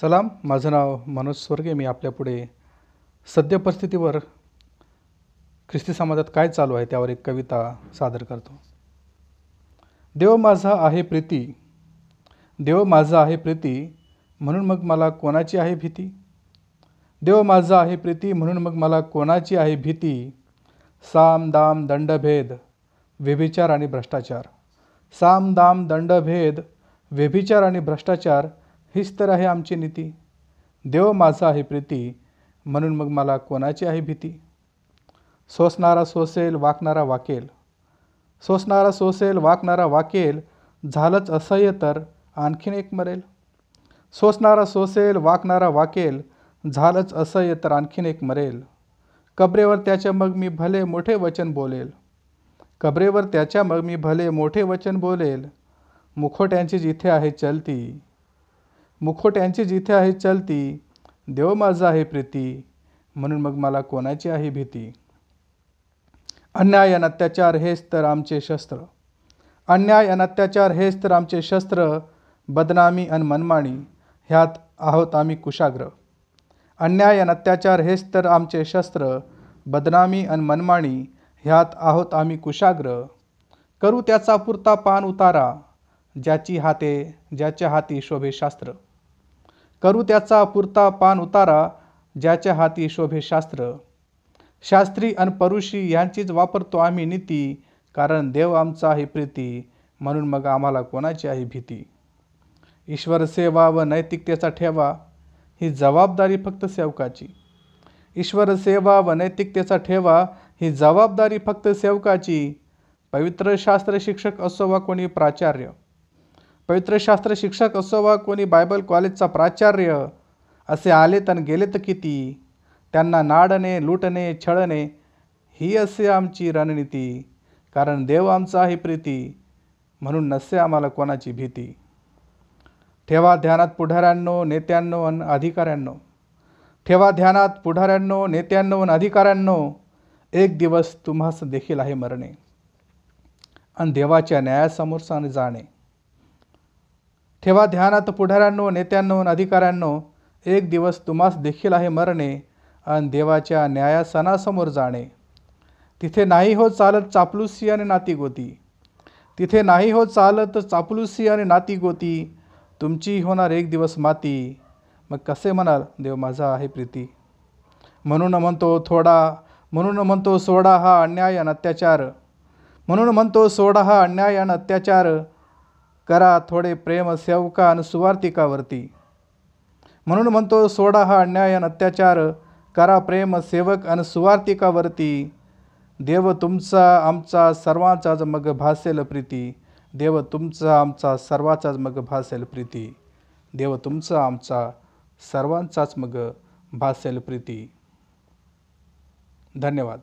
सलाम माझं नाव मनोज स्वर्गे मी आपल्यापुढे सद्य परिस्थितीवर ख्रिस्ती समाजात काय चालू आहे त्यावर एक कविता सादर करतो. देव माझा आहे प्रीती देव माझा आहे प्रीती म्हणून मग मला कोणाची आहे भीती? देव माझा आहे प्रीती म्हणून मग मला कोणाची आहे भीती? साम दाम दंडभेद व्यभिचार आणि भ्रष्टाचार. साम दाम दंडभेद व्यभिचार आणि भ्रष्टाचार हीच तर आहे आमची नीती. देव माझा आहे प्रीती म्हणून मग मला कोणाची आहे भीती? सोसणारा सोसेल वाकणारा वाकेल. सोसणारा सोसेल वाकणारा वाकेल झालंच असह्य तर आणखीन एक मरेल. सोसणारा सोसेल वाकणारा वाकेल झालंच असह्य तर आणखीन एक मरेल. कबरेवर त्याच्या मग मी भले मोठे वचन बोलेल. कबरेवर त्याच्या मग मी भले मोठे वचन बोलेल. मुखोट्यांची जिथे आहे चलती मुखोट्यांची जिथे आहे चलती देव माझा आहे प्रीती म्हणून मग मला कोणाची आहे भीती? अन्याय आणि अत्याचार हेच तर आमचे शस्त्र. अन्याय आणि अत्याचार हेच तर आमचे शस्त्र बदनामी आणि मनमाणी ह्यात आहोत आम्ही कुशाग्र. अन्याय आणि अत्याचार हेच तर आमचे शस्त्र बदनामी आणि मनमाणी ह्यात आहोत आम्ही कुशाग्र. करू त्याचा पुरता पान उतारा ज्याची हाते ज्याच्या हाती शोभे शास्त्र करू त्याचा पुरता पान उतारा ज्याच्या हाती शोभे शास्त्र. शास्त्री आणि परुषी यांचीच वापरतो आम्ही नीती कारण देव आमचा आहे प्रीती म्हणून मग आम्हाला कोणाची आहे भीती? ईश्वर सेवा व नैतिकतेचा ठेवा ही जबाबदारी फक्त सेवकाची. ईश्वर सेवा व नैतिकतेचा ठेवा ही जबाबदारी फक्त सेवकाची. पवित्र शास्त्र शिक्षक असो वा कोणी प्राचार्य पवित्रशास्त्र शिक्षक असो वा कोणी बायबल कॉलेजचा प्राचार्य असे आले तर गेले तर किती? त्यांना नाडणे लुटणे छळणे ही असे आमची रणनीती. कारण देव आमचा आहे प्रीती म्हणून नसे आम्हाला कोणाची भीती? ठेवा ध्यानात पुढाऱ्यांनो नेत्यांनो अन अधिकाऱ्यांनो. ठेवा ध्यानात पुढाऱ्यांनो नेत्यांनो अन अधिकाऱ्यांनो. एक दिवस तुम्हास देखील आहे मरणे. आणि देवाच्या न्यायासमोर जाणे. ठेवा ध्यानात पुढाऱ्यांनो नेत्यांनो अधिकाऱ्यांनो एक दिवस तुम्हास देखील आहे मरणे आणि देवाच्या न्यायासनासमोर जाणे. तिथे नाही हो चालत चापलुसी आणि नातीगोती. तिथे नाही हो चालत चापलुसी आणि नातीगोती. तुमची होणार एक दिवस माती. मग कसे म्हणाल देव माझा आहे प्रीती. म्हणून म्हणतो थोडा. म्हणून म्हणतो सोडा हा अन्याय आणि अत्याचार. म्हणून म्हणतो सोडा हा अन्याय आणि अत्याचार. करा थोडे प्रेम सेवका आणि सुवार्तिकावरती. म्हणून म्हणतो सोडा हा अन्याय आणि अत्याचार करा प्रेम सेवक आणि सुवार्तिकावरती. देव तुमचा आमचा सर्वांचाच मग भासेल प्रीती. देव तुमचा आमचा सर्वाचाच मग भासेल प्रीती. देव तुमचा आमचा सर्वांचाच मग भासेल प्रीती. धन्यवाद.